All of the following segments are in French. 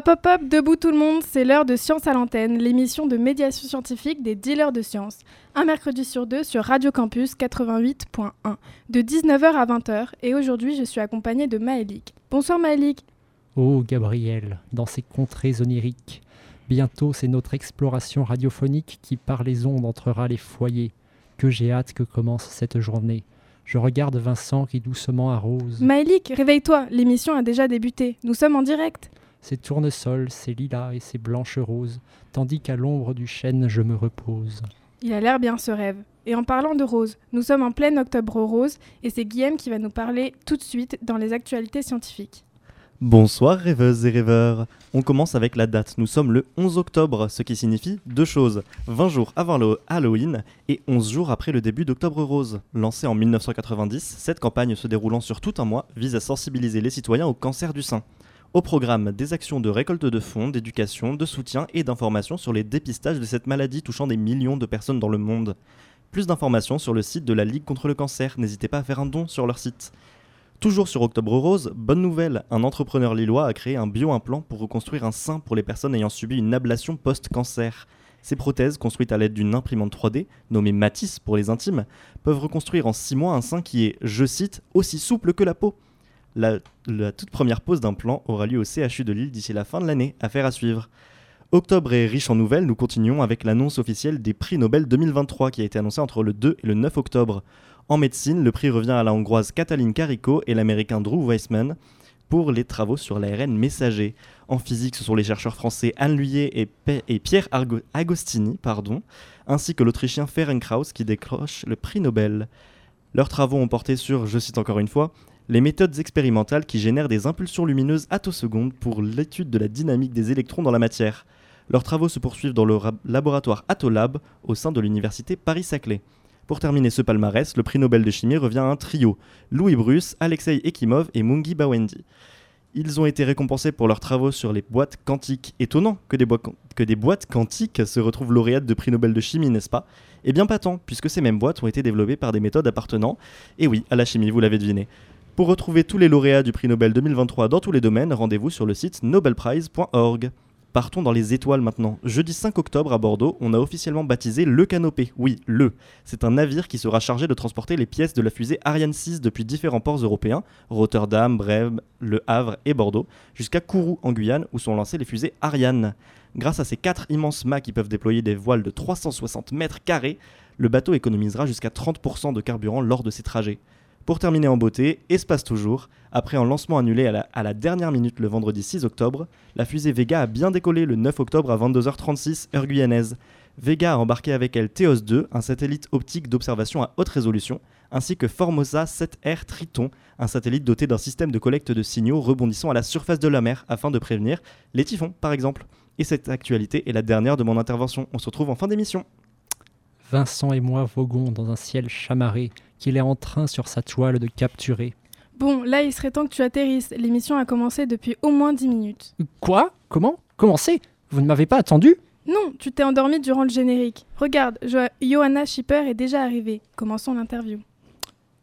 Hop hop hop, debout tout le monde, c'est l'heure de Science à l'antenne, l'émission de médiation scientifique des dealers de science. Un mercredi sur deux sur Radio Campus 88.1, de 19h à 20h, et aujourd'hui je suis accompagnée de Maëlik. Bonsoir Maëlik. Oh Gabriel, dans ces contrées oniriques, bientôt c'est notre exploration radiophonique qui par les ondes entrera les foyers. Que j'ai hâte que commence cette journée. Je regarde Vincent qui doucement arrose. Maëlik, réveille-toi, l'émission a déjà débuté, nous sommes en direct. Ces tournesols, ces lilas et ces blanches roses, tandis qu'à l'ombre du chêne je me repose. Il a l'air bien ce rêve. Et en parlant de rose, nous sommes en plein octobre rose et c'est Guillaume qui va nous parler tout de suite dans les actualités scientifiques. Bonsoir rêveuses et rêveurs. On commence avec la date. Nous sommes le 11 octobre, ce qui signifie deux choses. 20 jours avant le Halloween et 11 jours après le début d'Octobre Rose. Lancée en 1990, cette campagne se déroulant sur tout un mois vise à sensibiliser les citoyens au cancer du sein. Au programme, des actions de récolte de fonds, d'éducation, de soutien et d'information sur les dépistages de cette maladie touchant des millions de personnes dans le monde. Plus d'informations sur le site de la Ligue contre le cancer, n'hésitez pas à faire un don sur leur site. Toujours sur Octobre Rose, bonne nouvelle, un entrepreneur lillois a créé un bio-implant pour reconstruire un sein pour les personnes ayant subi une ablation post-cancer. Ces prothèses, construites à l'aide d'une imprimante 3D, nommée Matisse pour les intimes, peuvent reconstruire en 6 mois un sein qui est, je cite, aussi souple que la peau. La, toute première pose d'implant aura lieu au CHU de Lille d'ici la fin de l'année, affaire à suivre. Octobre est riche en nouvelles, nous continuons avec l'annonce officielle des prix Nobel 2023 qui a été annoncé entre le 2 et le 9 octobre. En médecine, le prix revient à la hongroise Katalin Kariko et l'américain Drew Weissman pour les travaux sur l'ARN messager. En physique, ce sont les chercheurs français Anne Luyet et, Pierre Agostini, pardon, ainsi que l'autrichien Ferenc Krauss qui décroche le prix Nobel. Leurs travaux ont porté sur, je cite encore une fois, les méthodes expérimentales qui génèrent des impulsions lumineuses attosecondes pour l'étude de la dynamique des électrons dans la matière. Leurs travaux se poursuivent dans le ra- laboratoire Atolab au sein de l'université Paris-Saclay. Pour terminer ce palmarès, le prix Nobel de chimie revient à un trio, Louis Bruce, Alexei Ekimov et Mungi Bawendi. Ils ont été récompensés pour leurs travaux sur les boîtes quantiques. Étonnant que des, boîtes quantiques se retrouvent lauréates de prix Nobel de chimie, n'est-ce pas? Eh bien pas tant, puisque ces mêmes boîtes ont été développées par des méthodes appartenant, et oui, à la chimie, vous l'avez deviné. Pour retrouver tous les lauréats du prix Nobel 2023 dans tous les domaines, rendez-vous sur le site nobelprize.org. Partons dans les étoiles maintenant. Jeudi 5 octobre à Bordeaux, on a officiellement baptisé le Canopé. Oui, le. C'est un navire qui sera chargé de transporter les pièces de la fusée Ariane 6 depuis différents ports européens, Rotterdam, Brême, Le Havre et Bordeaux, jusqu'à Kourou en Guyane où sont lancées les fusées Ariane. Grâce à ces quatre immenses mâts qui peuvent déployer des voiles de 360 mètres carrés, le bateau économisera jusqu'à 30% de carburant lors de ses trajets. Pour terminer en beauté, passe toujours, après un lancement annulé à la, à la dernière minute le vendredi 6 octobre, la fusée Vega a bien décollé le 9 octobre à 22h36 heure guyanaise. Vega a embarqué avec elle Theos 2, un satellite optique d'observation à haute résolution, ainsi que Formosa 7R Triton, un satellite doté d'un système de collecte de signaux rebondissant à la surface de la mer afin de prévenir les typhons par exemple. Et cette actualité est la dernière de mon intervention. On se retrouve en fin d'émission. Vincent et moi voguons dans un ciel chamarré qu'il est en train sur sa toile de capturer. Bon, là il serait temps que tu atterrisses, l'émission a commencé depuis au moins 10 minutes. Quoi? Comment? C'est Vous ne m'avez pas attendu? Non, tu t'es endormi durant le générique. Regarde, Jo- Johanna Schipper est déjà arrivée. Commençons l'interview.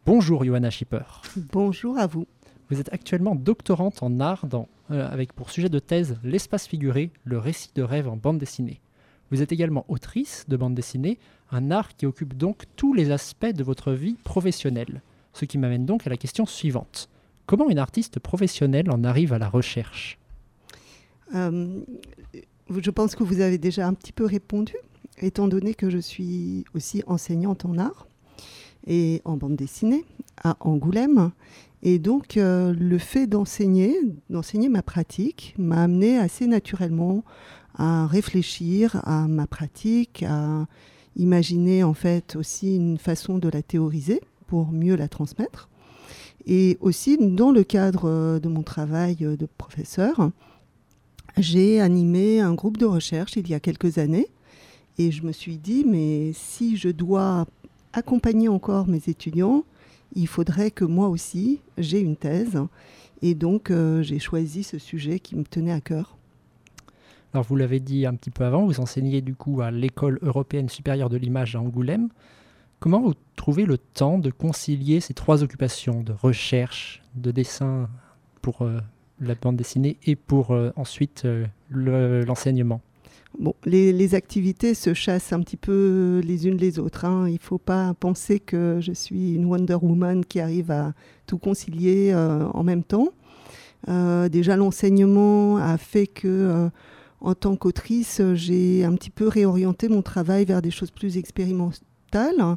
Bonjour Johanna Schipper. Bonjour à vous. Vous êtes actuellement doctorante en art dans, euh, avec pour sujet de thèse l'espace figuré, le récit de rêve en bande dessinée. Vous êtes également autrice de bande dessinée, un art qui occupe donc tous les aspects de votre vie professionnelle. Ce qui m'amène donc à la question suivante. Comment une artiste professionnelle en arrive à la recherche? Euh, je pense que vous avez déjà un petit peu répondu, étant donné que je suis aussi enseignante en art et en bande dessinée à Angoulême. Et donc, euh, le fait d'enseigner, d'enseigner ma pratique, m'a amené assez naturellement à réfléchir à ma pratique, à imaginer en fait aussi une façon de la théoriser pour mieux la transmettre. Et aussi, dans le cadre euh, de mon travail euh, de professeur, j'ai animé un groupe de recherche il y a quelques années et je me suis dit, mais si je dois accompagner encore mes étudiants, il faudrait que moi aussi j'ai une thèse. Et donc euh, j'ai choisi ce sujet qui me tenait à cœur. Alors vous l'avez dit un petit peu avant, vous enseignez du coup à l'école européenne supérieure de l'image à Angoulême. Comment vous trouvez le temps de concilier ces trois occupations de recherche, de dessin pour euh, la bande dessinée et pour ensuite l'enseignement? Bon, les, activités se chassent un petit peu les unes les autres. Hein. Il ne faut pas penser que je suis une Wonder Woman qui arrive à tout concilier euh, en même temps. Euh, déjà, l'enseignement a fait que, euh, en tant qu'autrice, j'ai un petit peu réorienté mon travail vers des choses plus expérimentales.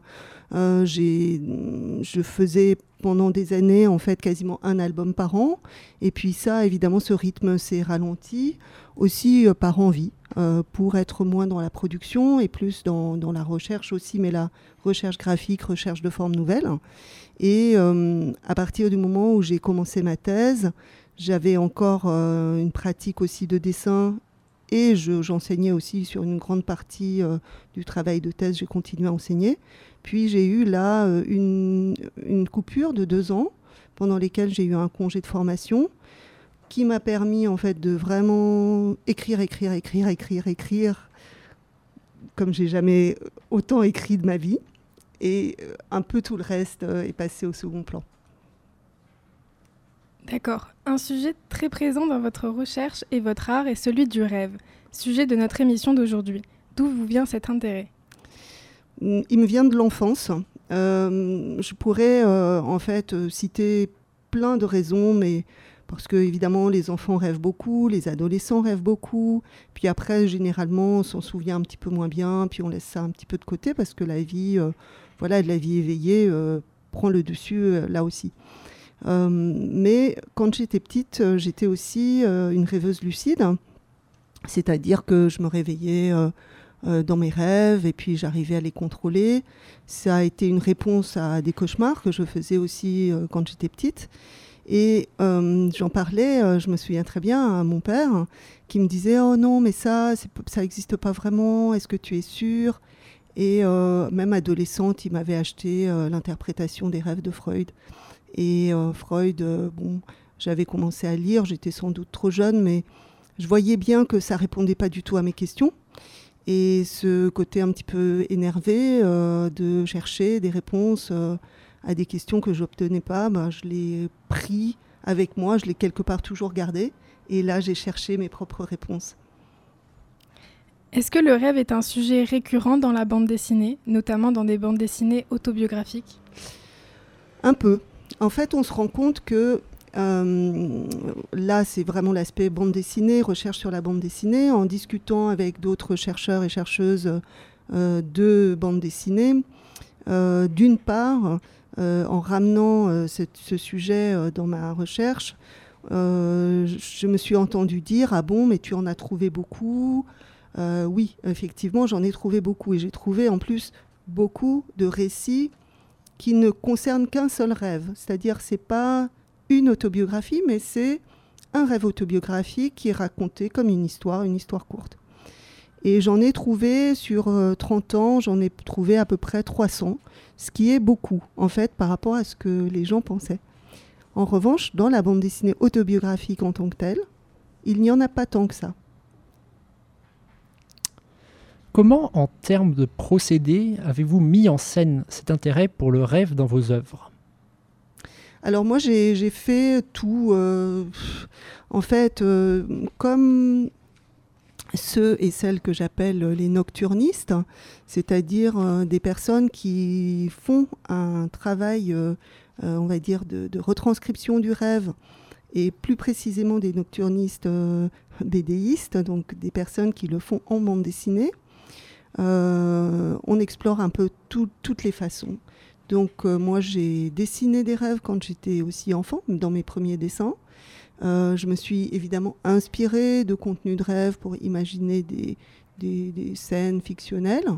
je faisais pendant des années, en fait, quasiment un album par an. Et puis ça, évidemment, ce rythme s'est ralenti aussi par envie. Euh, pour être moins dans la production et plus dans, la recherche aussi, mais la recherche graphique, recherche de formes nouvelles. Et euh, à partir du moment où j'ai commencé ma thèse, j'avais encore euh, une pratique aussi de dessin et j'enseignais aussi sur une grande partie du travail de thèse, j'ai continué à enseigner. Puis j'ai eu là une, une coupure de deux ans pendant lesquelles j'ai eu un congé de formation qui m'a permis en fait de vraiment écrire, écrire, écrire, écrire, écrire, comme j'ai jamais autant écrit de ma vie. Et euh, un peu tout le reste euh, est passé au second plan. D'accord. Un sujet très présent dans votre recherche et votre art est celui du rêve, sujet de notre émission d'aujourd'hui. D'où vous vient cet intérêt? Il me vient de l'enfance. Euh, je pourrais en fait citer plein de raisons, mais parce que évidemment les enfants rêvent beaucoup, les adolescents rêvent beaucoup, puis après généralement on s'en souvient un petit peu moins bien, puis on laisse ça un petit peu de côté parce que la vie, euh, voilà, la vie éveillée euh, prend le dessus euh, là aussi. Mais quand j'étais petite, j'étais aussi une rêveuse lucide, c'est-à-dire que je me réveillais dans mes rêves et puis j'arrivais à les contrôler. Ça a été une réponse à des cauchemars que je faisais aussi quand j'étais petite. Et euh, j'en parlais, euh, je me souviens très bien, à mon père, qui me disait Oh non, mais ça, ça n'existe pas vraiment, est-ce que tu es sûr Et euh, même adolescente, il m'avait acheté l'interprétation des rêves de Freud. Et Freud, bon, j'avais commencé à lire, j'étais sans doute trop jeune, mais je voyais bien que ça répondait pas du tout à mes questions. Et ce côté un petit peu énervé de chercher des réponses à des questions que je n'obtenais pas, ben, je l'ai pris avec moi, je l'ai quelque part toujours gardé. Et là, j'ai cherché mes propres réponses. Est-ce que le rêve est un sujet récurrent dans la bande dessinée, notamment dans des bandes dessinées autobiographiques? Un peu. En fait, on se rend compte que euh, là, c'est vraiment l'aspect bande dessinée, recherche sur la bande dessinée. En discutant avec d'autres chercheurs et chercheuses euh, de bande dessinée, euh, d'une part, en ramenant ce sujet dans ma recherche, je me suis entendu dire Ah bon, mais tu en as trouvé beaucoup? Oui, effectivement, j'en ai trouvé beaucoup. Et j'ai trouvé en plus beaucoup de récits qui ne concernent qu'un seul rêve. C'est-à-dire, c'est pas une autobiographie, mais c'est un rêve autobiographique qui est raconté comme une histoire, une histoire courte. Et j'en ai trouvé sur 30 ans, j'en ai trouvé à peu près 300 ce qui est beaucoup, en fait, par rapport à ce que les gens pensaient. En revanche, dans la bande dessinée autobiographique en tant que telle, il n'y en a pas tant que ça. Comment, en termes de procédé, avez-vous mis en scène cet intérêt pour le rêve dans vos œuvres? Alors moi, j'ai fait tout. Euh, en fait, euh, comme ceux et celles que j'appelle les nocturnistes, c'est-à-dire euh, des personnes qui font un travail, euh, euh, on va dire, de, retranscription du rêve, et plus précisément des nocturnistes bédéistes, donc des personnes qui le font en bande dessinée. On explore un peu toutes les façons. Donc moi j'ai dessiné des rêves quand j'étais aussi enfant, dans mes premiers dessins. Euh, je me suis évidemment inspirée de contenus de rêve pour imaginer des, scènes fictionnelles.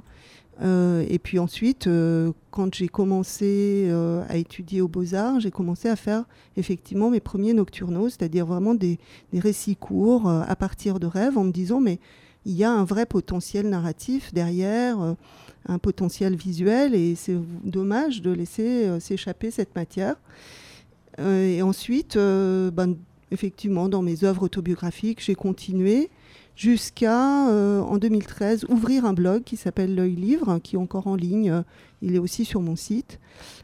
Euh, et puis ensuite, euh, quand j'ai commencé à étudier aux beaux-arts, j'ai commencé à faire effectivement mes premiers nocturnos, c'est-à-dire vraiment des, récits courts à partir de rêves, en me disant mais il y a un vrai potentiel narratif derrière, un potentiel visuel, et c'est dommage de laisser s'échapper cette matière. et ensuite, ben, effectivement, dans mes œuvres autobiographiques, j'ai continué. jusqu'à, en 2013, ouvrir un blog qui s'appelle L'œil livre, qui est encore en ligne. Il est aussi sur mon site,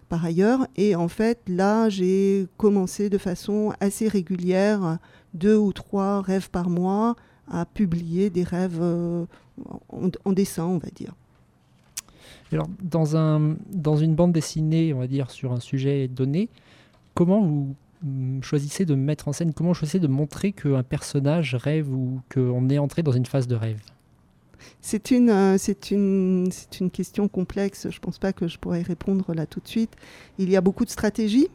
par ailleurs. Et en fait, là, j'ai commencé de façon assez régulière, deux ou trois rêves par mois, à publier des rêves en dessin, on va dire. Alors, dans, un, dans une bande dessinée, on va dire, sur un sujet donné, comment vous mm, choisissez de mettre en scène, comment vous choisissez de montrer qu'un personnage rêve ou qu'on est entré dans une phase de rêve? C'est une, euh, c'est une, c'est une question complexe. Je ne pense pas que je pourrais répondre là tout de suite. Il y a beaucoup de stratégies.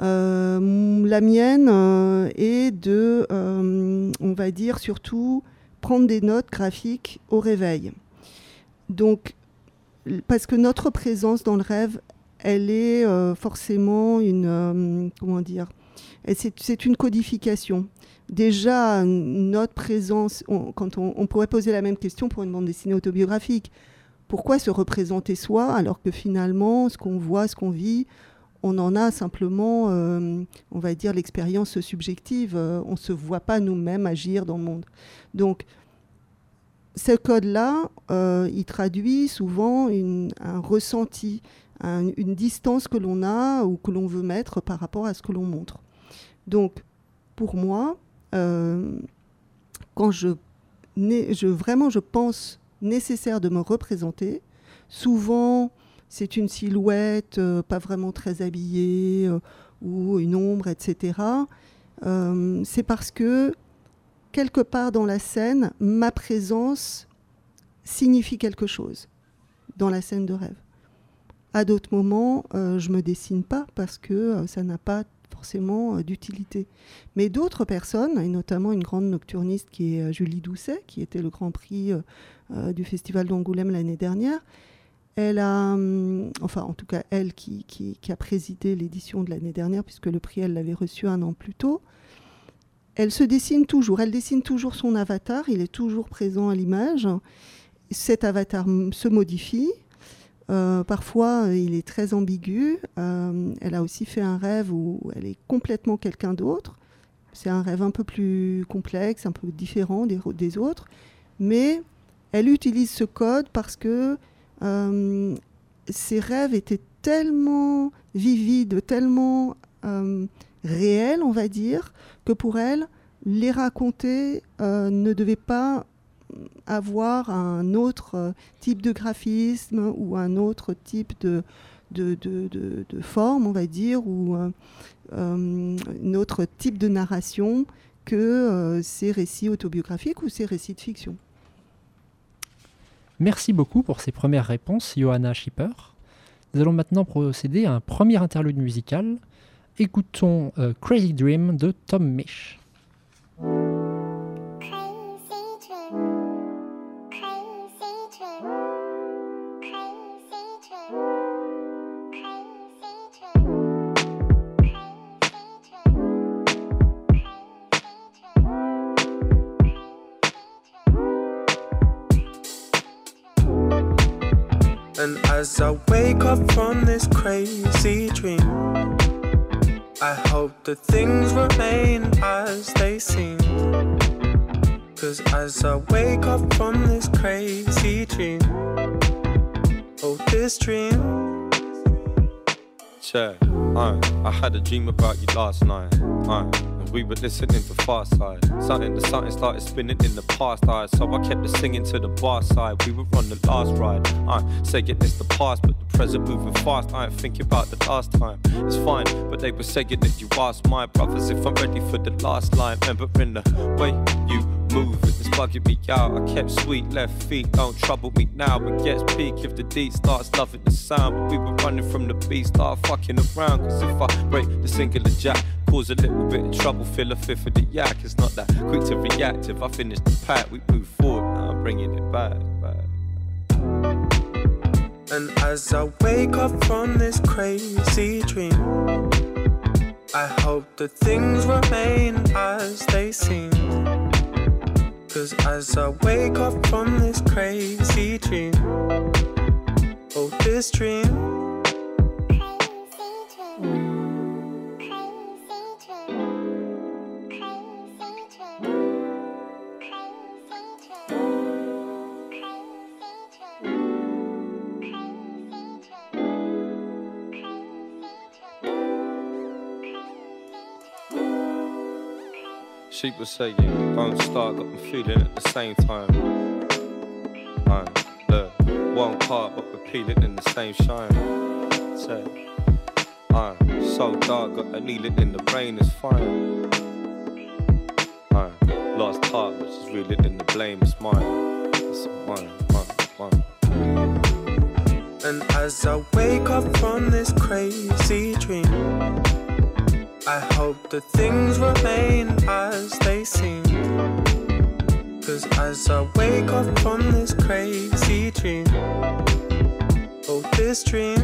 Euh, la mienne euh, est de, on va dire surtout, prendre des notes graphiques au réveil. Donc, parce que notre présence dans le rêve, elle est euh, forcément une, euh, comment dire, c'est une codification. Déjà, notre présence, quand on, pourrait poser la même question pour une bande dessinée autobiographique, pourquoi se représenter soi alors que finalement, ce qu'on voit, ce qu'on vit, on en a simplement, euh, on va dire, l'expérience subjective. on ne se voit pas nous-mêmes agir dans le monde. Donc, ce code-là, euh, il traduit souvent un ressenti, une distance que l'on a ou que l'on veut mettre par rapport à ce que l'on montre. Donc, pour moi, euh, quand je, je, vraiment je pense nécessaire de me représenter, souvent c'est une silhouette euh, pas vraiment très habillée ou une ombre, etc. c'est parce que quelque part dans la scène, ma présence signifie quelque chose dans la scène de rêve. À d'autres moments, euh, je me dessine pas parce que euh, ça n'a pas forcément euh, d'utilité. Mais d'autres personnes, et notamment une grande nocturniste qui est Julie Doucet, qui était le Grand Prix du Festival d'Angoulême l'année dernière, elle a, hum, enfin en tout cas elle qui, qui a présidé l'édition de l'année dernière, puisque le prix elle l'avait reçu un an plus tôt, elle se dessine toujours, elle dessine toujours son avatar, il est toujours présent à l'image. Cet avatar se modifie. Euh, parfois, il est très ambigu. Euh, elle a aussi fait un rêve où elle est complètement quelqu'un d'autre. C'est un rêve un peu plus complexe, un peu différent des, des autres. Mais elle utilise ce code parce que ses rêves étaient tellement vivides, tellement réels, on va dire, que pour elle, les raconter euh, ne devait pas avoir un autre euh, type de graphisme ou un autre type de, de, forme, on va dire, ou euh, un autre type de narration que ces récits autobiographiques ou ces récits de fiction. Merci beaucoup pour ces premières réponses, Johanna Schipper. Nous allons maintenant procéder à un premier interlude musical écoutons euh, Crazy Dream de Tom Misch. As I wake up from this crazy dream I hope that things remain as they seem. Cause as I wake up from this crazy dream, oh, this dream. Check, uh, I had a dream about you last night. Uh, we were listening to Farside. Something the something started spinning in the past eyes. So I kept it singing to the bar side. We were on the last ride. I say it's the past, but the present moving fast. I ain't thinking about the last time. It's fine, but they were saying that you asked my brothers if I'm ready for the last line. Remembering the way you move it, it's bugging me out. I kept sweet left feet, don't trouble me now. It gets peak if the D starts loving the sound. But we were running from the beat, start fucking around. Cause if I break the singular jack, cause a little bit of trouble, fill a fifth of the yak. It's not that quick to react. If I finish the pack, we move forward. Now I'm bringing it back. back. And as I wake up from this crazy dream, I hope that things remain as they seem. Cause as I wake up from this crazy dream, oh, this dream. Sheep was saying, don't start, got me feeling at the same time. Man, look, one part, but repeating in the same shine. Say, uh, so dark, got a needle in the brain, it's fine. Uh, lost heart, which is really in the blame, it's mine. It's mine, mine, mine. And as I wake up from this crazy dream, I hope that things remain as they seem. Cause as I wake up from this crazy dream, oh, this dream.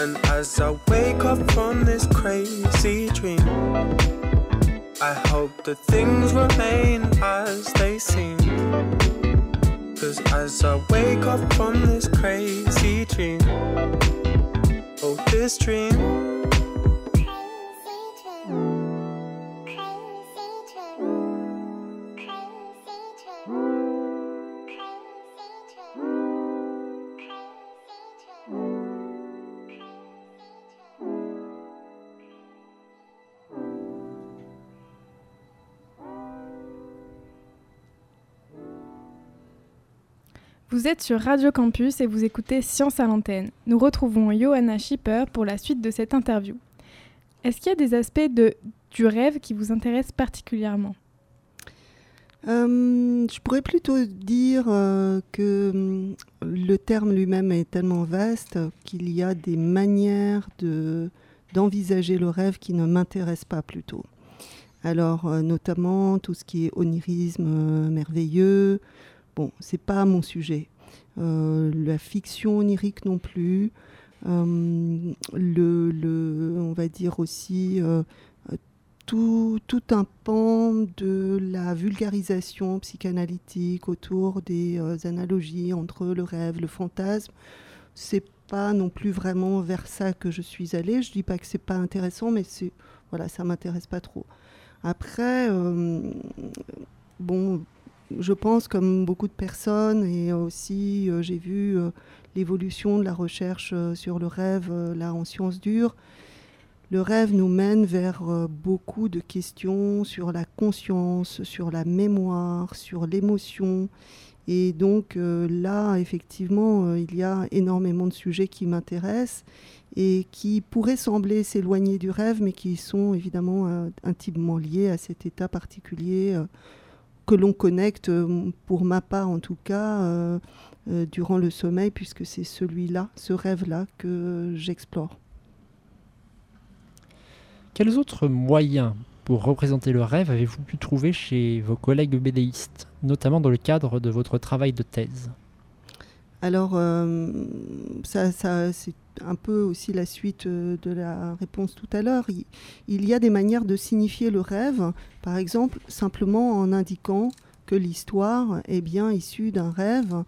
And as I wake up from this crazy dream, I hope that things remain as they seem. Cause as I wake up from this crazy dream, this dream. Vous êtes sur Radio Campus et vous écoutez Science à l'antenne. Nous retrouvons Johanna Schipper pour la suite de cette interview. Est-ce qu'il y a des aspects de, du rêve qui vous intéressent particulièrement? Euh, je pourrais plutôt dire euh, que hum, le terme lui-même est tellement vaste qu'il y a des manières de, d'envisager le rêve qui ne m'intéressent pas plutôt. Alors, euh, notamment tout ce qui est onirisme merveilleux, bon, c'est pas mon sujet. Euh, la fiction onirique non plus. Euh, le, on va dire aussi euh, tout, tout un pan de la vulgarisation psychanalytique autour des analogies entre le rêve, le fantasme. C'est pas non plus vraiment vers ça que je suis allée. Je dis pas que c'est pas intéressant, mais c'est voilà, ça m'intéresse pas trop. Après, bon, je pense comme beaucoup de personnes et aussi euh, j'ai vu euh, l'évolution de la recherche euh, sur le rêve là en sciences dures. Le rêve nous mène vers beaucoup de questions sur la conscience, sur la mémoire, sur l'émotion. Et donc là, effectivement, il y a énormément de sujets qui m'intéressent et qui pourraient sembler s'éloigner du rêve, mais qui sont évidemment intimement liés à cet état particulier que l'on connecte, euh, pour ma part en tout cas, euh, euh, durant le sommeil, puisque c'est celui-là, ce rêve-là que j'explore. Quels autres moyens pour représenter le rêve avez-vous pu trouver chez vos collègues bédéistes, notamment dans le cadre de votre travail de thèse? Alors, euh, ça, ça, c'est un peu aussi la suite euh, de la réponse tout à l'heure. Il, y a des manières de signifier le rêve, par exemple, simplement en indiquant que l'histoire est bien issue d'un rêve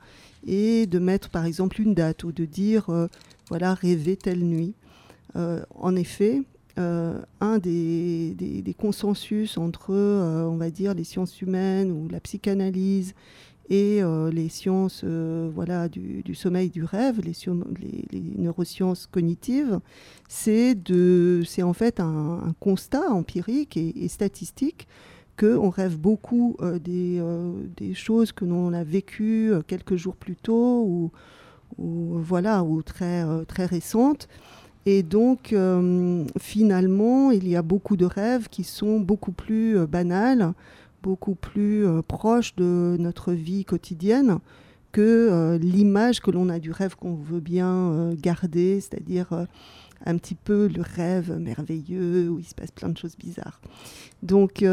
et de mettre, par exemple, une date ou de dire, euh, voilà, rêver telle nuit. Euh, en effet, un des, des- consensus entre, on va dire, les sciences humaines ou la psychanalyse et euh, les sciences euh, voilà, du, sommeil du rêve, les, neurosciences cognitives, c'est en fait un, constat empirique et, et statistique qu'on rêve beaucoup euh, des, choses que l'on a vécues quelques jours plus tôt ou, ou, voilà, ou très, très récentes. Et donc, finalement, il y a beaucoup de rêves qui sont beaucoup plus banals, beaucoup plus euh, proches de notre vie quotidienne que euh, l'image que l'on a du rêve qu'on veut bien euh, garder, c'est-à-dire un petit peu le rêve merveilleux où il se passe plein de choses bizarres. Donc,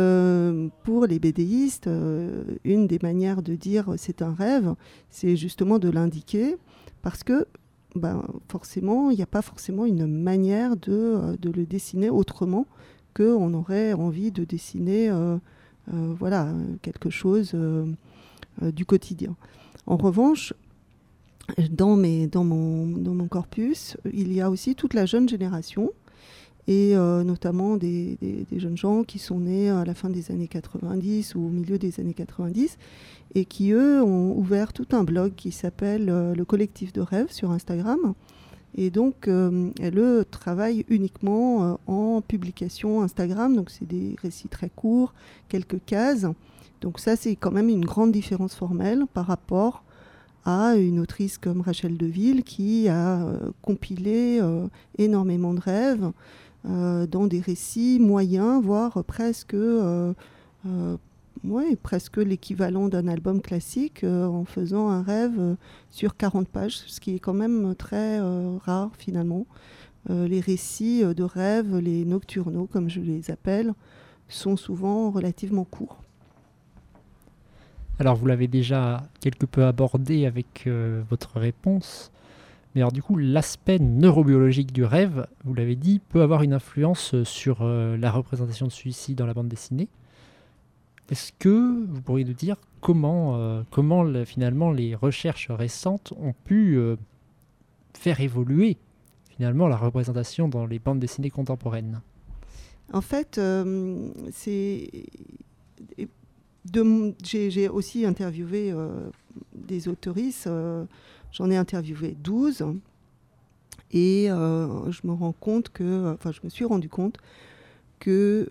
pour les bédéistes, euh, une des manières de dire c'est un rêve, c'est justement de l'indiquer parce que ben, forcément, il n'y a pas forcément une manière de, le dessiner autrement qu'on aurait envie de dessiner voilà, euh, quelque chose euh, euh, du quotidien. En revanche, dans, mes, dans, mon, dans mon corpus, il y a aussi toute la jeune génération et notamment des, des- jeunes gens qui sont nés à la fin des années 90 ou au milieu des années 90 et qui, eux, ont ouvert tout un blog qui s'appelle Le collectif de rêve sur Instagram Et donc, euh, elle travaille uniquement euh, en publication Instagram. Donc, c'est des récits très courts, quelques cases. Donc, ça, c'est quand même une grande différence formelle par rapport à une autrice comme Rachel Deville qui a euh, compilé énormément de rêves dans des récits moyens, voire presque ouais, presque l'équivalent d'un album classique euh, en faisant un rêve euh, sur 40 pages, ce qui est quand même très euh, rare finalement. les récits de rêves, les nocturnaux comme je les appelle, sont souvent relativement courts. Alors vous l'avez déjà quelque peu abordé avec votre réponse, mais alors du coup l'aspect neurobiologique du rêve, vous l'avez dit, peut avoir une influence sur la représentation de celui-ci dans la bande dessinée. Est-ce que vous pourriez nous dire comment, euh, comment finalement les recherches récentes ont pu euh, faire évoluer finalement la représentation dans les bandes dessinées contemporaines? En fait, euh, c'est j'ai aussi interviewé des autoristes. J'en ai interviewé 12 et je me rends compte que, enfin, je me suis rendu compte que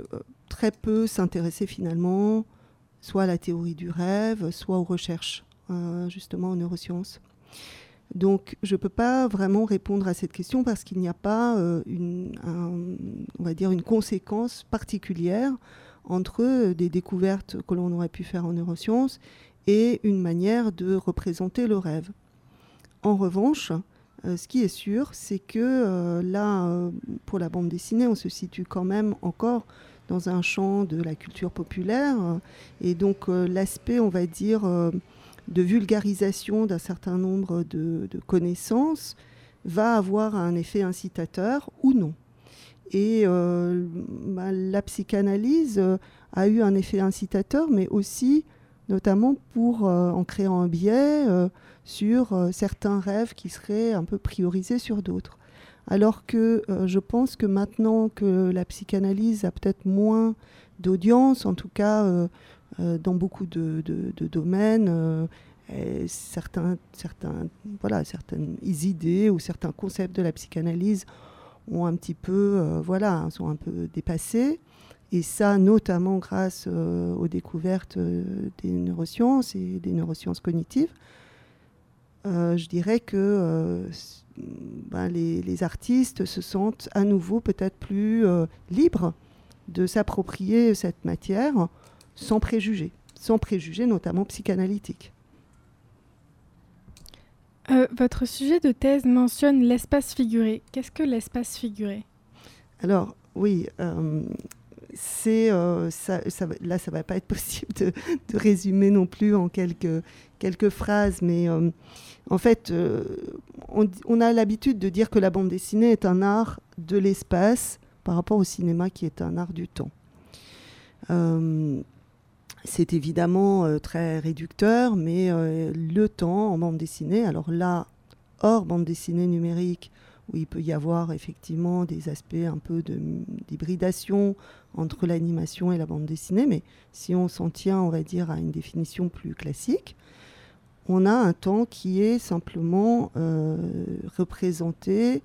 très peu s'intéresser finalement soit à la théorie du rêve, soit aux recherches, euh, justement en neurosciences. Donc, je ne peux pas vraiment répondre à cette question parce qu'il n'y a pas euh, une, on va dire une conséquence particulière entre des découvertes que l'on aurait pu faire en neurosciences et une manière de représenter le rêve. En revanche, euh, ce qui est sûr, c'est que là, pour la bande dessinée, on se situe quand même encore dans un champ de la culture populaire. Et donc euh, l'aspect, on va dire, euh, de vulgarisation d'un certain nombre de, connaissances va avoir un effet incitateur ou non. Et euh, bah, la psychanalyse a eu un effet incitateur, mais aussi notamment pour en créant un biais sur certains rêves qui seraient un peu priorisés sur d'autres. Alors que euh, je pense que maintenant que la psychanalyse a peut-être moins d'audience, en tout cas euh, euh, dans beaucoup de, domaines, certains, certains, voilà, certaines idées ou certains concepts de la psychanalyse ont un petit peu, voilà, sont un peu dépassés. Et ça, notamment grâce aux découvertes des neurosciences et des neurosciences cognitives. je dirais que ben, les, artistes se sentent à nouveau peut-être plus euh, libres de s'approprier cette matière sans préjugés, sans préjugés notamment psychanalytiques. Euh, votre sujet de thèse mentionne l'espace figuré. Qu'est-ce que l'espace figuré? Alors, oui, euh, c'est ça, là, ça va pas être possible de, résumer non plus en quelques, quelques phrases, mais en fait, euh, on, a l'habitude de dire que la bande dessinée est un art de l'espace par rapport au cinéma qui est un art du temps. Euh, c'est évidemment euh, très réducteur, mais le temps en bande dessinée, alors là, hors bande dessinée numérique, où il peut y avoir effectivement des aspects un peu d'hybridation entre l'animation et la bande dessinée, mais si on s'en tient, on va dire, à une définition plus classique, on a un temps qui est simplement euh, représenté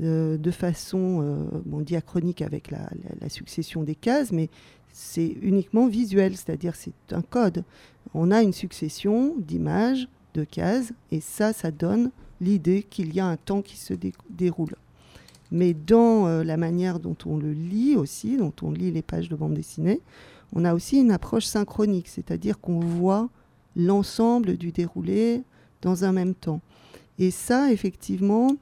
euh, de façon euh, diachronique avec la, succession des cases, mais c'est uniquement visuel, c'est-à-dire c'est un code. On a une succession d'images, de cases, et ça, ça donne l'idée qu'il y a un temps qui se déroule. Mais dans la manière dont on le lit aussi, dont on lit les pages de bande dessinée, on a aussi une approche synchronique, c'est-à-dire qu'on voit l'ensemble du déroulé dans un même temps. Et ça, effectivement,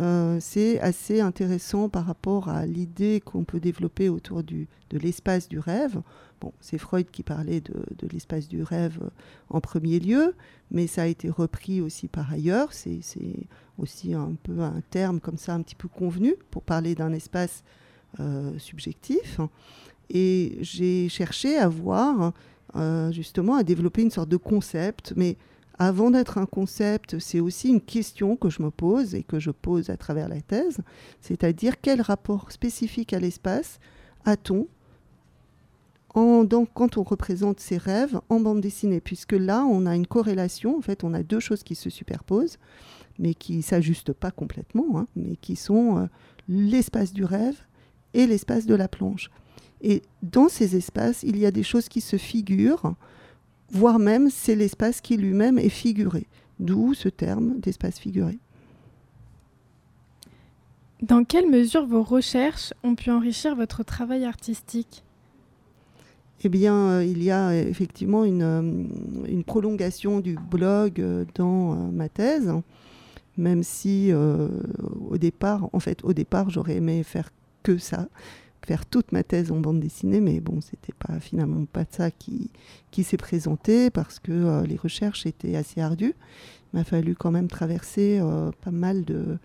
euh, c'est assez intéressant par rapport à l'idée qu'on peut développer autour de l'espace du rêve. Bon, c'est Freud qui parlait de, l'espace du rêve en premier lieu, mais ça a été repris aussi par ailleurs. C'est aussi un peu un terme comme ça, un petit peu convenu pour parler d'un espace euh, subjectif. Et j'ai cherché à voir euh, justement à développer une sorte de concept. Mais avant d'être un concept, c'est aussi une question que je me pose et que je pose à travers la thèse, c'est-à-dire quel rapport spécifique à l'espace a-t-on quand on représente ses rêves en bande dessinée, puisque là, on a une corrélation, en fait, on a deux choses qui se superposent, mais qui ne s'ajustent pas complètement, hein, mais qui sont euh, l'espace du rêve et l'espace de la planche. Et dans ces espaces, il y a des choses qui se figurent, voire même c'est l'espace qui lui-même est figuré, d'où ce terme d'espace figuré. Dans quelle mesure vos recherches ont pu enrichir votre travail artistique? Eh bien, euh, il y a effectivement une, euh, une prolongation du blog euh, dans ma thèse, même si au départ, en fait, au départ, j'aurais aimé faire que ça, faire toute ma thèse en bande dessinée, mais bon, c'était pas finalement pas ça qui, s'est présenté parce que les recherches étaient assez ardues. Il m'a fallu quand même traverser pas mal de,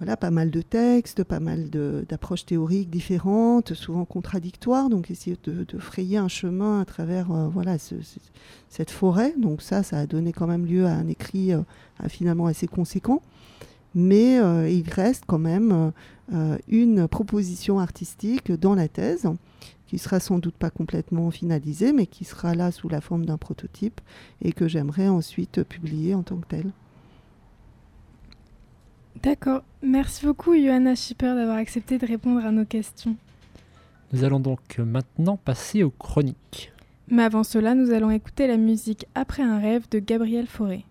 voilà, pas mal de textes, pas mal d'approches théoriques différentes, souvent contradictoires, donc essayer de, frayer un chemin à travers euh, voilà, cette forêt. Donc ça, ça a donné quand même lieu à un écrit euh, finalement assez conséquent. Mais euh, il reste quand même une proposition artistique dans la thèse qui sera sans doute pas complètement finalisée, mais qui sera là sous la forme d'un prototype et que j'aimerais ensuite publier en tant que tel. D'accord. Merci beaucoup, Johanna Schipper, d'avoir accepté de répondre à nos questions. Nous allons donc maintenant passer aux chroniques. Mais avant cela, nous allons écouter la musique Après un rêve de Gabriel Fauré.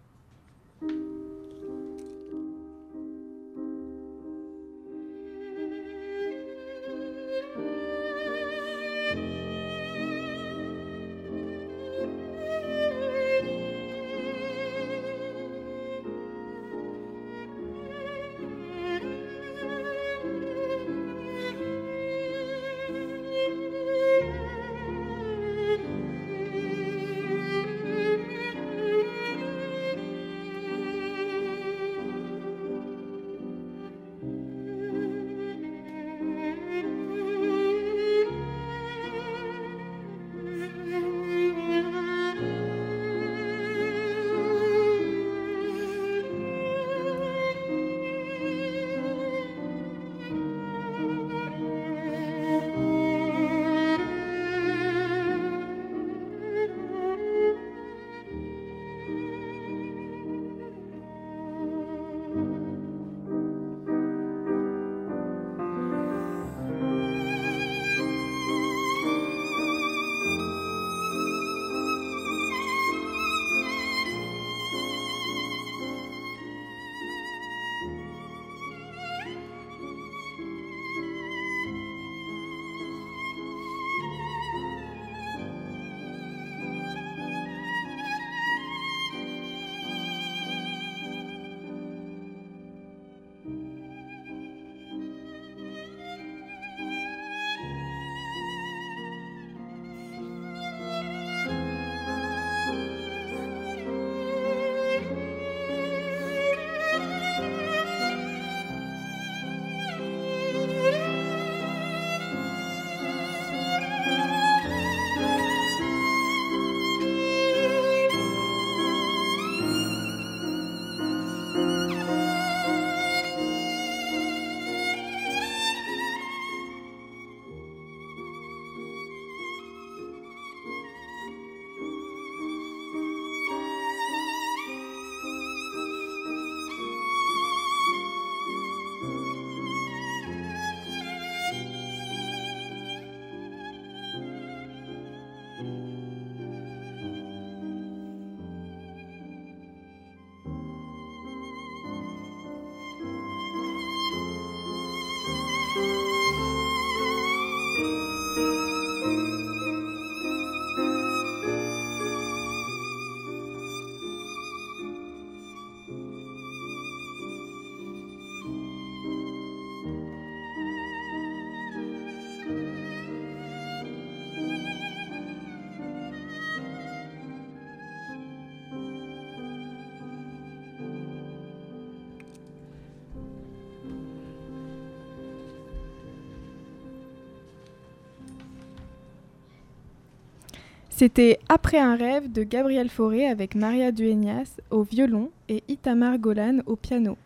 C'était Après un rêve de Gabriel Fauré avec Maria Dueñas au violon et Itamar Golan au piano.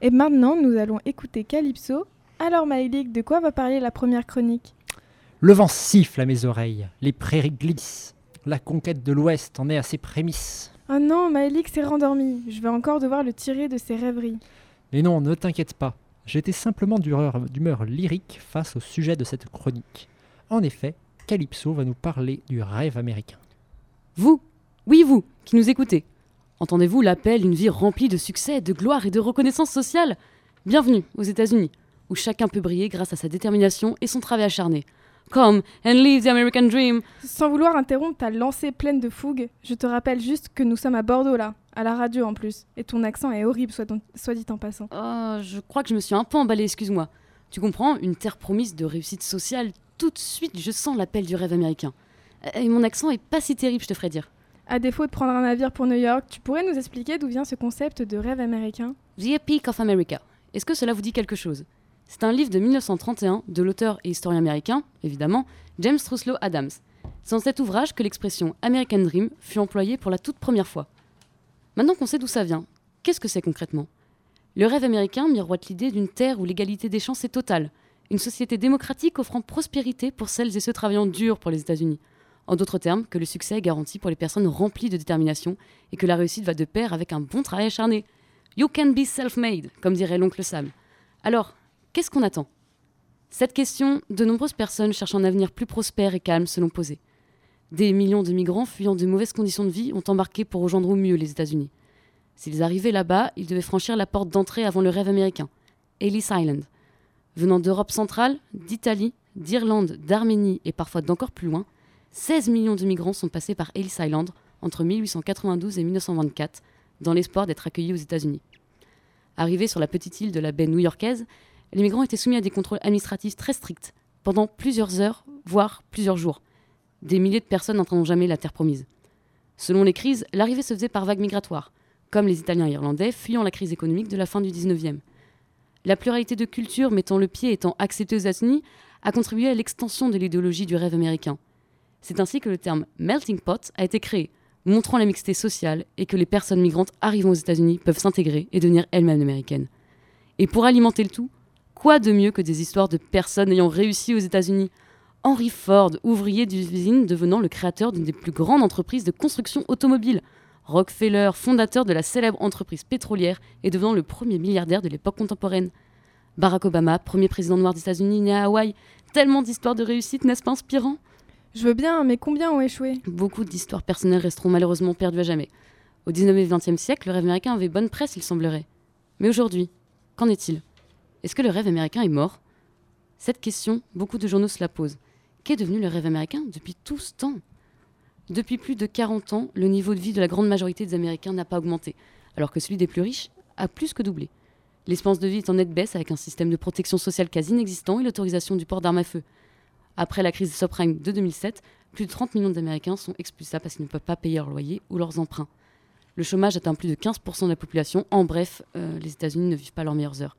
Et maintenant, nous allons écouter Calypso. Alors Maïlik, de quoi va parler la première chronique? Le vent siffle à mes oreilles, les prairies glissent, la conquête de l'Ouest en est à ses prémices. Oh non, Maëlik s'est rendormi. Je vais encore devoir le tirer de ses rêveries. Mais non, ne t'inquiète pas. J'étais simplement d'humeur lyrique face au sujet de cette chronique. En effet, Calypso va nous parler du rêve américain. Vous, oui vous, qui nous écoutez, entendez-vous l'appel d'une vie remplie de succès, de gloire et de reconnaissance sociale? Bienvenue aux États-Unis, où chacun peut briller grâce à sa détermination et son travail acharné. Come and live the American dream. Sans vouloir interrompre ta lancée pleine de fougue, je te rappelle juste que nous sommes à Bordeaux là, à la radio en plus. Et ton accent est horrible, soit, soit dit en passant. Oh, je crois que je me suis un peu emballée, excuse-moi. Tu comprends, une terre promise de réussite sociale, tout de suite je sens l'appel du rêve américain. Et mon accent est pas si terrible, je te ferai dire. À défaut de prendre un navire pour New York, tu pourrais nous expliquer d'où vient ce concept de rêve américain? The Epic of America. Est-ce que cela vous dit quelque chose? C'est un livre de 1931 de l'auteur et historien américain, évidemment, James Truslow Adams. C'est dans cet ouvrage que l'expression American Dream fut employée pour la toute première fois. Maintenant qu'on sait d'où ça vient, qu'est-ce que c'est concrètement? Le rêve américain miroite l'idée d'une terre où l'égalité des chances est totale, une société démocratique offrant prospérité pour celles et ceux travaillant dur pour les États-Unis. En d'autres termes, que le succès est garanti pour les personnes remplies de détermination et que la réussite va de pair avec un bon travail acharné. You can be self-made, comme dirait l'oncle Sam. Alors, qu'est-ce qu'on attend? Cette question, de nombreuses personnes cherchent un avenir plus prospère et calme se l'ont posée. Des millions de migrants fuyant de mauvaises conditions de vie ont embarqué pour rejoindre au mieux les États-Unis. S'ils arrivaient là-bas, ils devaient franchir la porte d'entrée avant le rêve américain, Ellis Island. Venant d'Europe centrale, d'Italie, d'Irlande, d'Arménie et parfois d'encore plus loin, 16 millions de migrants sont passés par Ellis Island entre 1892 et 1924 dans l'espoir d'être accueillis aux États-Unis. Arrivés sur la petite île de la baie new-yorkaise, les migrants étaient soumis à des contrôles administratifs très stricts pendant plusieurs heures, voire plusieurs jours. Des milliers de personnes n'entendront jamais la terre promise. Selon les crises, l'arrivée se faisait par vagues migratoires, comme les Italiens et Irlandais fuyant la crise économique de la fin du 19e. La pluralité de cultures mettant le pied étant acceptée aux États-Unis a contribué à l'extension de l'idéologie du rêve américain. C'est ainsi que le terme melting pot a été créé, montrant la mixité sociale et que les personnes migrantes arrivant aux États-Unis peuvent s'intégrer et devenir elles-mêmes américaines. Et pour alimenter le tout, quoi de mieux que des histoires de personnes ayant réussi aux États-Unis? Henry Ford, ouvrier d'usine devenant le créateur d'une des plus grandes entreprises de construction automobile. Rockefeller, fondateur de la célèbre entreprise pétrolière et devenant le premier milliardaire de l'époque contemporaine. Barack Obama, premier président noir des États-Unis né à Hawaï. Tellement d'histoires de réussite, n'est-ce pas inspirant? Je veux bien, mais combien ont échoué? Beaucoup d'histoires personnelles resteront malheureusement perdues à jamais. Au 19e et 20e siècle, le rêve américain avait bonne presse, il semblerait. Mais aujourd'hui, qu'en est-il? Est-ce que le rêve américain est mort? Cette question, beaucoup de journaux se la posent. Qu'est devenu le rêve américain depuis tout ce temps? Depuis plus de 40 ans, le niveau de vie de la grande majorité des Américains n'a pas augmenté, alors que celui des plus riches a plus que doublé. L'espérance de vie est en nette baisse avec un système de protection sociale quasi inexistant et l'autorisation du port d'armes à feu. Après la crise subprime de 2007, plus de 30 millions d'Américains sont expulsables parce qu'ils ne peuvent pas payer leur loyer ou leurs emprunts. Le chômage atteint plus de 15% de la population. En bref, euh, les États-Unis ne vivent pas leurs meilleures heures.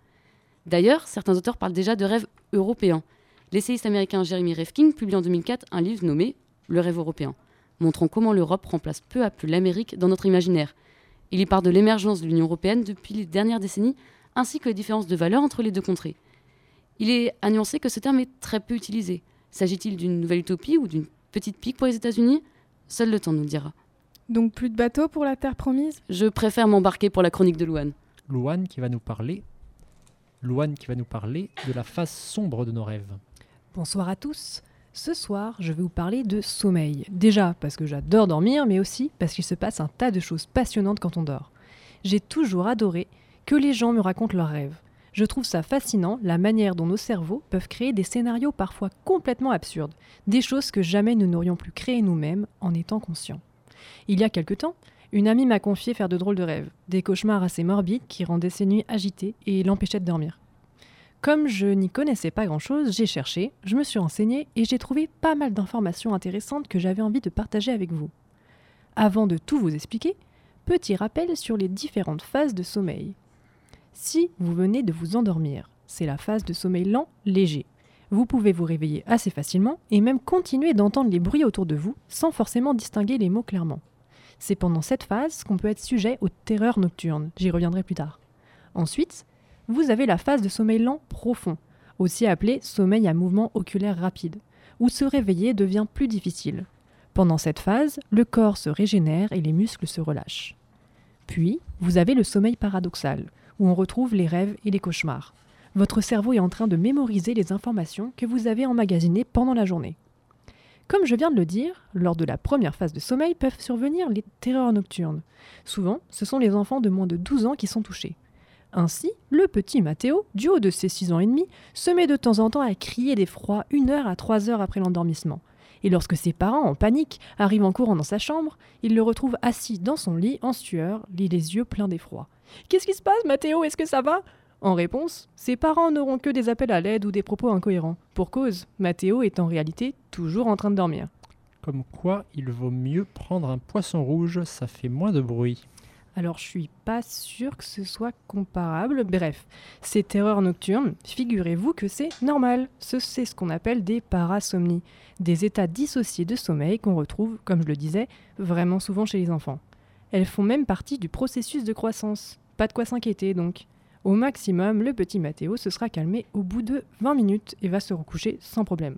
D'ailleurs, certains auteurs parlent déjà de rêve européen. L'essayiste américain Jeremy Rifkin publie en 2004 un livre nommé Le rêve européen, montrant comment l'Europe remplace peu à peu l'Amérique dans notre imaginaire. Il y part de l'émergence de l'Union européenne depuis les dernières décennies, ainsi que les différences de valeurs entre les deux contrées. Il est à nuancer que ce terme est très peu utilisé. S'agit-il d'une nouvelle utopie ou d'une petite pique pour les États-Unis? Seul le temps nous le dira. Donc plus de bateaux pour la Terre promise? Je préfère m'embarquer pour la chronique de Louane. Louane qui va nous parler. Louane qui va nous parler de la face sombre de nos rêves. Bonsoir à tous. Ce soir, je vais vous parler de sommeil. Déjà parce que j'adore dormir, mais aussi parce qu'il se passe un tas de choses passionnantes quand on dort. J'ai toujours adoré que les gens me racontent leurs rêves. Je trouve ça fascinant, la manière dont nos cerveaux peuvent créer des scénarios parfois complètement absurdes, des choses que jamais nous n'aurions pu créer nous-mêmes en étant conscients. Il y a quelque temps, une amie m'a confié faire de drôles de rêves, des cauchemars assez morbides qui rendaient ses nuits agitées et l'empêchaient de dormir. Comme je n'y connaissais pas grand-chose, j'ai cherché, je me suis renseignée et j'ai trouvé pas mal d'informations intéressantes que j'avais envie de partager avec vous. Avant de tout vous expliquer, petit rappel sur les différentes phases de sommeil. Si vous venez de vous endormir, c'est la phase de sommeil lent, léger. Vous pouvez vous réveiller assez facilement et même continuer d'entendre les bruits autour de vous sans forcément distinguer les mots clairement. C'est pendant cette phase qu'on peut être sujet aux terreurs nocturnes, j'y reviendrai plus tard. Ensuite, vous avez la phase de sommeil lent profond, aussi appelée sommeil à mouvement oculaire rapide, où se réveiller devient plus difficile. Pendant cette phase, le corps se régénère et les muscles se relâchent. Puis, vous avez le sommeil paradoxal, où on retrouve les rêves et les cauchemars. Votre cerveau est en train de mémoriser les informations que vous avez emmagasinées pendant la journée. Comme je viens de le dire, lors de la première phase de sommeil peuvent survenir les terreurs nocturnes. Souvent, ce sont les enfants de moins de 12 ans qui sont touchés. Ainsi, le petit Mathéo, du haut de ses 6 ans et demi, se met de temps en temps à crier d'effroi une heure à trois heures après l'endormissement. Et lorsque ses parents, en panique, arrivent en courant dans sa chambre, ils le retrouvent assis dans son lit, en sueur, les yeux pleins d'effroi. Qu'est-ce qui se passe, Mathéo Est-ce que ça va? En réponse, ses parents n'auront que des appels à l'aide ou des propos incohérents. Pour cause, Mathéo est en réalité toujours en train de dormir. Comme quoi, il vaut mieux prendre un poisson rouge, ça fait moins de bruit. Alors je suis pas sûre que ce soit comparable. Bref, ces terreurs nocturnes, figurez-vous que c'est normal. Ce- C'est ce qu'on appelle des parasomnies, des états dissociés de sommeil qu'on retrouve, comme je le disais, vraiment souvent chez les enfants. Elles font même partie du processus de croissance. Pas de quoi s'inquiéter donc. Au maximum, le petit Mathéo se sera calmé au bout de 20 minutes et va se recoucher sans problème.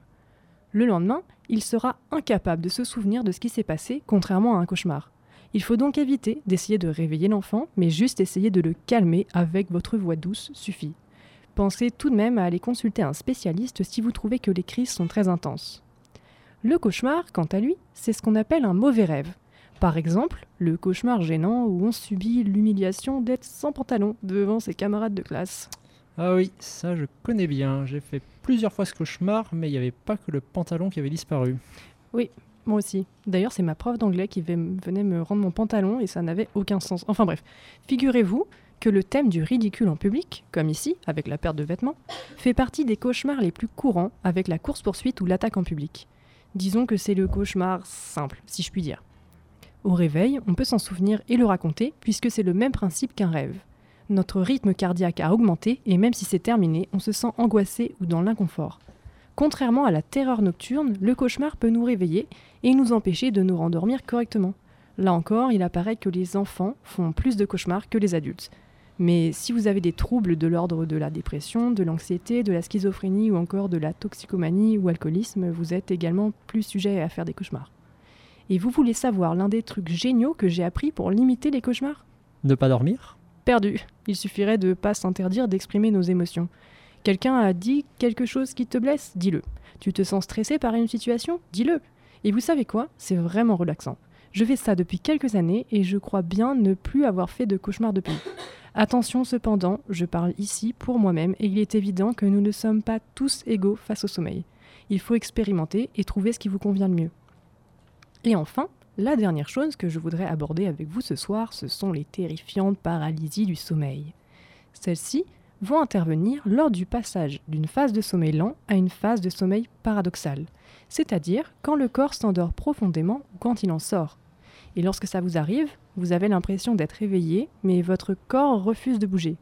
Le lendemain, il sera incapable de se souvenir de ce qui s'est passé, contrairement à un cauchemar. Il faut donc éviter d'essayer de réveiller l'enfant, mais juste essayer de le calmer avec votre voix douce suffit. Pensez tout de même à aller consulter un spécialiste si vous trouvez que les crises sont très intenses. Le cauchemar, quant à lui, c'est ce qu'on appelle un mauvais rêve. Par exemple, le cauchemar gênant où on subit l'humiliation d'être sans pantalon devant ses camarades de classe. Ah oui, ça je connais bien. J'ai fait plusieurs fois ce cauchemar, mais il n'y avait pas que le pantalon qui avait disparu. Moi aussi. D'ailleurs, c'est ma prof d'anglais qui ve- venait me rendre mon pantalon et ça n'avait aucun sens. Enfin bref, figurez-vous que le thème du ridicule en public, comme ici, avec la perte de vêtements, fait partie des cauchemars les plus courants avec la course-poursuite ou l'attaque en public. Disons que c'est le cauchemar simple, si je puis dire. Au réveil, on peut s'en souvenir et le raconter, puisque c'est le même principe qu'un rêve. Notre rythme cardiaque a augmenté et même si c'est terminé, on se sent angoissé ou dans l'inconfort. Contrairement à la terreur nocturne, le cauchemar peut nous réveiller et nous empêcher de nous rendormir correctement. Là encore, il apparaît que les enfants font plus de cauchemars que les adultes. Mais si vous avez des troubles de l'ordre de la dépression, de l'anxiété, de la schizophrénie ou encore de la toxicomanie ou alcoolisme, vous êtes également plus sujet à faire des cauchemars. Et vous voulez savoir l'un des trucs géniaux que j'ai appris pour limiter les cauchemars? Ne pas dormir? Perdu. Il suffirait de pas s'interdire d'exprimer nos émotions. Quelqu'un a dit quelque chose qui te blesse Dis-le. Tu te sens stressé par une situation Dis-le. Et vous savez quoi? C'est vraiment relaxant. Je fais ça depuis quelques années et je crois bien ne plus avoir fait de cauchemar depuis. Attention cependant, je parle ici pour moi-même et il est évident que nous ne sommes pas tous égaux face au sommeil. Il faut expérimenter et trouver ce qui vous convient le mieux. Et enfin, la dernière chose que je voudrais aborder avec vous ce soir, ce sont les terrifiantes paralysies du sommeil. Celles-ci vont intervenir lors du passage d'une phase de sommeil lent à une phase de sommeil paradoxal, c'est-à-dire quand le corps s'endort profondément ou quand il en sort. Et lorsque ça vous arrive, vous avez l'impression d'être réveillé, mais votre corps refuse de bouger.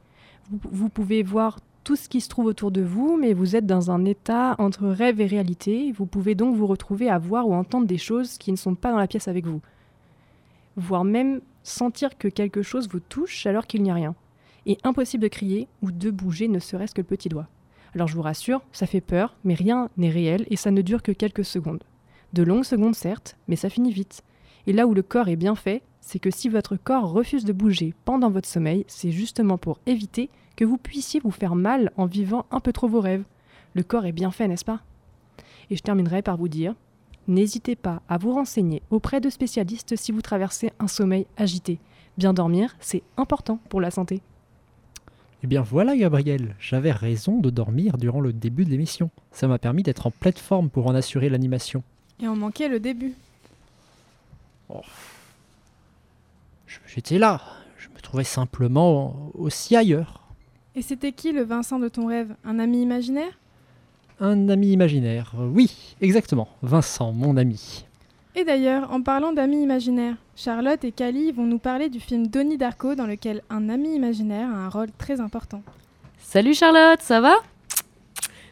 Vous, vous pouvez voir tout ce qui se trouve autour de vous, mais vous êtes dans un état entre rêve et réalité. Vous pouvez donc vous retrouver à voir ou entendre des choses qui ne sont pas dans la pièce avec vous. Voire même sentir que quelque chose vous touche alors qu'il n'y a rien. Et impossible de crier ou de bouger ne serait-ce que le petit doigt. Alors je vous rassure, ça fait peur, mais rien n'est réel et ça ne dure que quelques secondes. De longues secondes certes, mais ça finit vite. Et là où le corps est bien fait, c'est que si votre corps refuse de bouger pendant votre sommeil, c'est justement pour éviter que vous puissiez vous faire mal en vivant un peu trop vos rêves. Le corps est bien fait, n'est-ce pas? Et je terminerai par vous dire, n'hésitez pas à vous renseigner auprès de spécialistes si vous traversez un sommeil agité. Bien dormir, c'est important pour la santé. Eh bien voilà Gabriel, j'avais raison de dormir durant le début de l'émission. Ça m'a permis d'être en pleine forme pour en assurer l'animation. Et on manquait le début. Je- J'étais là, je me trouvais simplement aussi ailleurs. Et c'était qui le Vincent de ton rêve? Un ami imaginaire? Un ami imaginaire, oui, exactement, Vincent, mon ami. Et d'ailleurs, en parlant d'amis imaginaires, Charlotte et Cali vont nous parler du film Donnie Darko dans lequel un ami imaginaire a un rôle très important. Salut Charlotte, ça va?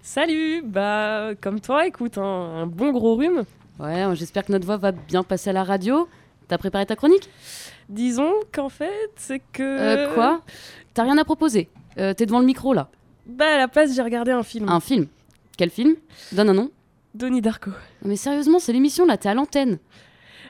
Salut Bah, comme toi, écoute, un, un bon gros rhume. Ouais, j'espère que notre voix va bien passer à la radio. T'as préparé ta chronique? Disons qu'en fait, c'est que. Euh, quoi? T'as rien à proposer Euh, T'es devant le micro là. Bah, à la place, j'ai regardé un film. Un film? Quel film? Donne un nom. Donnie Darko. Non, Mais sérieusement, c'est l'émission là, t'es à l'antenne.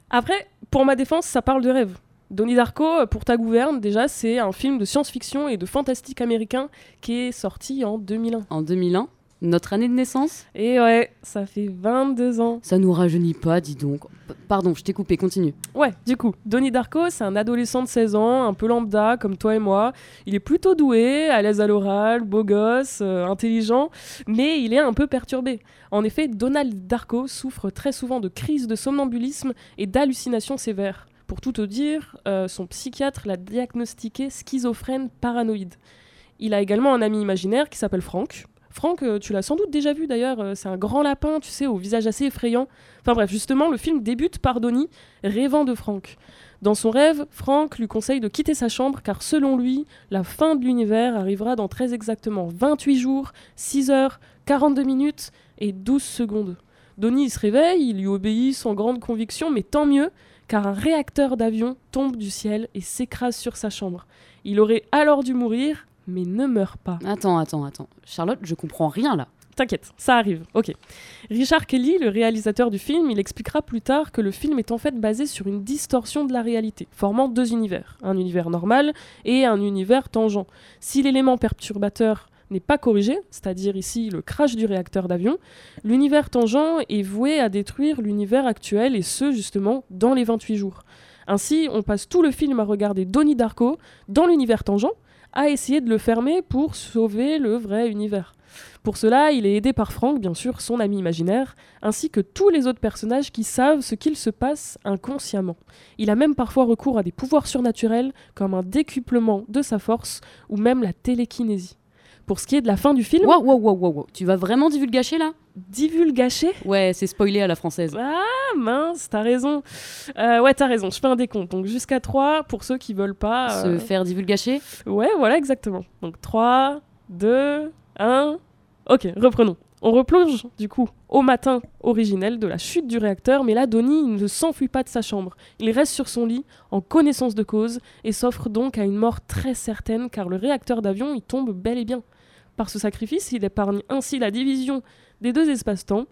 Après, pour ma défense, ça parle de rêve. Donnie Darko, euh, pour ta gouverne, déjà, c'est un film de science-fiction et de fantastique américain qui est sorti en 2001. En 2001, notre année de naissance Et ouais, ça fait 22 ans. Ça nous rajeunit pas, dis donc. P- Pardon, je t'ai coupé, continue. Ouais, du coup, Donnie Darko, c'est un adolescent de 16 ans, un peu lambda, comme toi et moi. Il est plutôt doué, à l'aise à l'oral, beau gosse, euh, intelligent, mais il est un peu perturbé. En effet, Donald Darko souffre très souvent de crises de somnambulisme et d'hallucinations sévères. Pour tout te dire, euh, son psychiatre l'a diagnostiqué schizophrène paranoïde. Il a également un ami imaginaire qui s'appelle Frank. Frank, euh, tu l'as sans doute déjà vu d'ailleurs, euh, c'est un grand lapin, tu sais, au visage assez effrayant. Enfin bref, justement, le film débute par Donnie rêvant de Frank. Dans son rêve, Frank lui conseille de quitter sa chambre car selon lui, la fin de l'univers arrivera dans très exactement 28 jours, 6 heures, 42 minutes et 12 secondes. Donnie se réveille, il lui obéit sans grande conviction, mais tant mieux, car un réacteur d'avion tombe du ciel et s'écrase sur sa chambre. Il aurait alors dû mourir, mais ne meurt pas. Attends, attends, attends. Charlotte, je comprends rien là. T'inquiète, ça arrive. Ok. Richard Kelly, le réalisateur du film, il expliquera plus tard que le film est en fait basé sur une distorsion de la réalité, formant deux univers, un univers normal et un univers tangent. Si l'élément perturbateur n'est pas corrigé, c'est-à-dire ici le crash du réacteur d'avion, l'univers tangent est voué à détruire l'univers actuel et ce justement dans les 28 jours. Ainsi, on passe tout le film à regarder Donnie Darko dans l'univers tangent, à essayer de le fermer pour sauver le vrai univers. Pour cela, il est aidé par Frank, bien sûr, son ami imaginaire, ainsi que tous les autres personnages qui savent ce qu'il se passe inconsciemment. Il a même parfois recours à des pouvoirs surnaturels, comme un décuplement de sa force, ou même la télékinésie. Pour ce qui est de la fin du film, Wow, wow, wow, wow, wow. Tu vas vraiment divulgacher là? Divulgaché Ouais, c'est spoilé à la française. Ah mince, t'as raison. Euh, ouais, t'as raison, je fais un décompte. Donc jusqu'à 3 pour ceux qui veulent pas. Se euh, faire divulgacher? Ouais, voilà, exactement. Donc 3, 2, 1. Ok, reprenons. On replonge, du coup, au matin originel de la chute du réacteur, mais là, Donnie il ne s'enfuit pas de sa chambre. Il reste sur son lit, en connaissance de cause, et s'offre donc à une mort très certaine, car le réacteur d'avion, il tombe bel et bien. Par ce sacrifice, il épargne ainsi la division des deux espaces-temps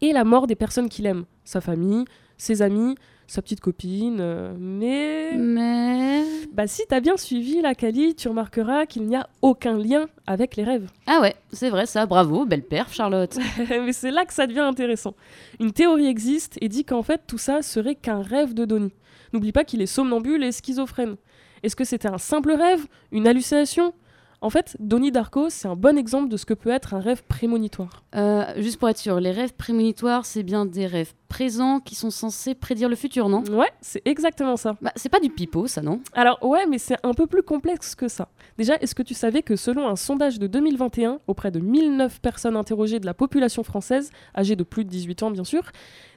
et la mort des personnes qu'il aime, sa famille, ses amis, sa petite copine, euh, mais... Mais. Bah si t'as bien suivi la Kali, tu remarqueras qu'il n'y a aucun lien avec les rêves. Ah ouais, c'est vrai ça, bravo, belle perf, Charlotte. Mais c'est là que ça devient intéressant. Une théorie existe et dit qu'en fait tout ça serait qu'un rêve de Donnie. N'oublie pas qu'il est somnambule et schizophrène. Est-ce que c'était un simple rêve Une hallucination En fait, Donnie Darko, c'est un bon exemple de ce que peut être un rêve prémonitoire. Euh, juste pour être sûr, les rêves prémonitoires, c'est bien des rêves présents qui sont censés prédire le futur, non? Ouais, c'est exactement ça. Bah, c'est pas du pipeau, ça, non? Alors ouais, mais c'est un peu plus complexe que ça. Déjà, est-ce que tu savais que selon un sondage de 2021 auprès de 1009 personnes interrogées de la population française, âgées de plus de 18 ans bien sûr,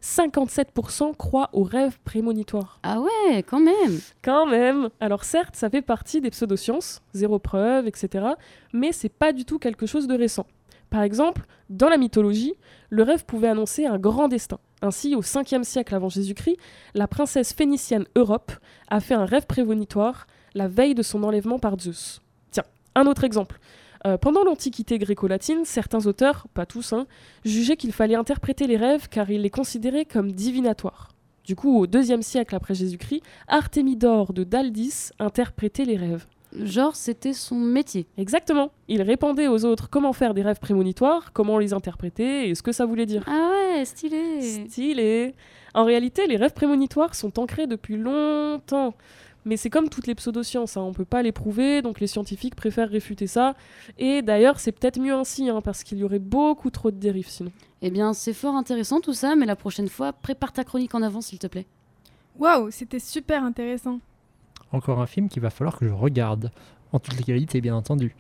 57% croient aux rêves prémonitoires? Ah ouais, quand même. Quand même Alors certes, ça fait partie des pseudosciences, zéro preuve, etc. Mais c'est pas du tout quelque chose de récent. Par exemple, dans la mythologie, le rêve pouvait annoncer un grand destin. Ainsi, au 5e siècle avant Jésus-Christ, la princesse phénicienne Europe a fait un rêve prémonitoire la veille de son enlèvement par Zeus. Tiens, un autre exemple. Euh, pendant l'Antiquité gréco-latine, certains auteurs, pas tous, hein, jugeaient qu'il fallait interpréter les rêves car ils les considéraient comme divinatoires. Du coup, au 2e siècle après Jésus-Christ, Artémidore de Daldis interprétait les rêves. Genre, c'était son métier. Exactement. Il répondait aux autres comment faire des rêves prémonitoires, comment les interpréter et ce que ça voulait dire. Ah ouais, stylé. Stylé. En réalité, les rêves prémonitoires sont ancrés depuis longtemps. Mais c'est comme toutes les pseudosciences, hein, on peut pas les prouver, donc les scientifiques préfèrent réfuter ça. Et d'ailleurs, c'est peut-être mieux ainsi, hein, parce qu'il y aurait beaucoup trop de dérives sinon. Eh bien, c'est fort intéressant tout ça, mais la prochaine fois, prépare ta chronique en avance, s'il te plaît. Waouh, c'était super intéressant. Encore un film qu'il va falloir que je regarde, en toute légalité bien entendu.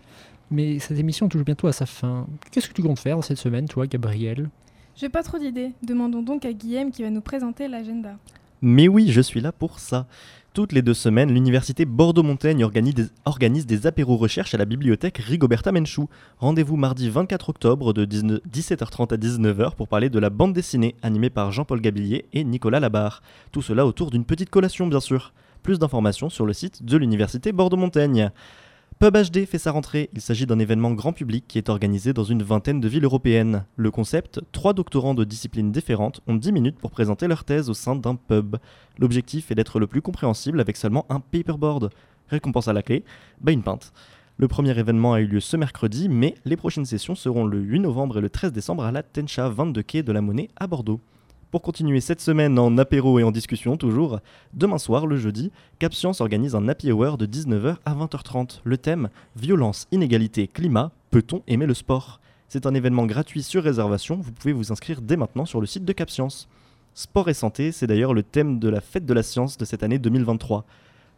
Mais cette émission touche bientôt à sa fin. Qu'est-ce que tu comptes faire cette semaine, toi, Gabriel? J'ai pas trop d'idées. Demandons donc à Guillaume qui va nous présenter l'agenda. Mais oui, je suis là pour ça. Toutes les deux semaines, l'université Bordeaux-Montaigne organise des, organise des apéros recherche à la bibliothèque Rigoberta Menchou. Rendez-vous mardi 24 octobre de 19 17h30 à 19h pour parler de la bande dessinée animée par Jean-Paul Gabillier et Nicolas Labarre. Tout cela autour d'une petite collation bien sûr. Plus d'informations sur le site de l'université Bordeaux-Montaigne. Pub HD fait sa rentrée. Il s'agit d'un événement grand public qui est organisé dans une vingtaine de villes européennes. Le concept trois doctorants de disciplines différentes ont 10 minutes pour présenter leur thèse au sein d'un pub. L'objectif est d'être le plus compréhensible avec seulement un paperboard. Récompense à la clé bah une pinte. Le premier événement a eu lieu ce mercredi, mais les prochaines sessions seront le 8 novembre et le 13 décembre à la Tencha 22 quai de la Monnaie à Bordeaux. Pour continuer cette semaine en apéro et en discussion toujours, demain soir, le jeudi, Capscience organise un happy hour de 19h à 20h30. Le thème Violence, inégalité, climat, peut-on aimer le sport? C'est un événement gratuit sur réservation, vous pouvez vous inscrire dès maintenant sur le site de Capscience. Sport et santé, c'est d'ailleurs le thème de la fête de la science de cette année 2023.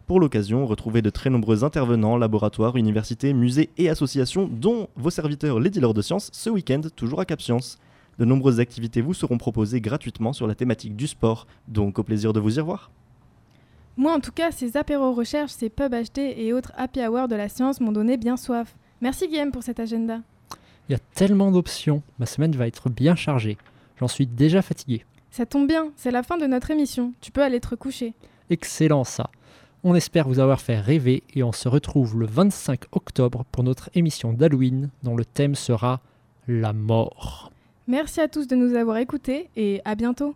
Pour l'occasion, retrouvez de très nombreux intervenants, laboratoires, universités, musées et associations, dont vos serviteurs les dealers de sciences, ce week-end, toujours à Cap Science. De nombreuses activités vous seront proposées gratuitement sur la thématique du sport, donc au plaisir de vous y revoir. Moi, en tout cas, ces apéros recherches, ces pubs HD et autres happy hours de la science m'ont donné bien soif. Merci Guillaume pour cet agenda. Il y a tellement d'options, ma semaine va être bien chargée. J'en suis déjà fatigué. Ça tombe bien, c'est la fin de notre émission. Tu peux aller te recoucher. Excellent ça. On espère vous avoir fait rêver et on se retrouve le 25 octobre pour notre émission d'Halloween dont le thème sera la mort. Merci à tous de nous avoir écoutés et à bientôt.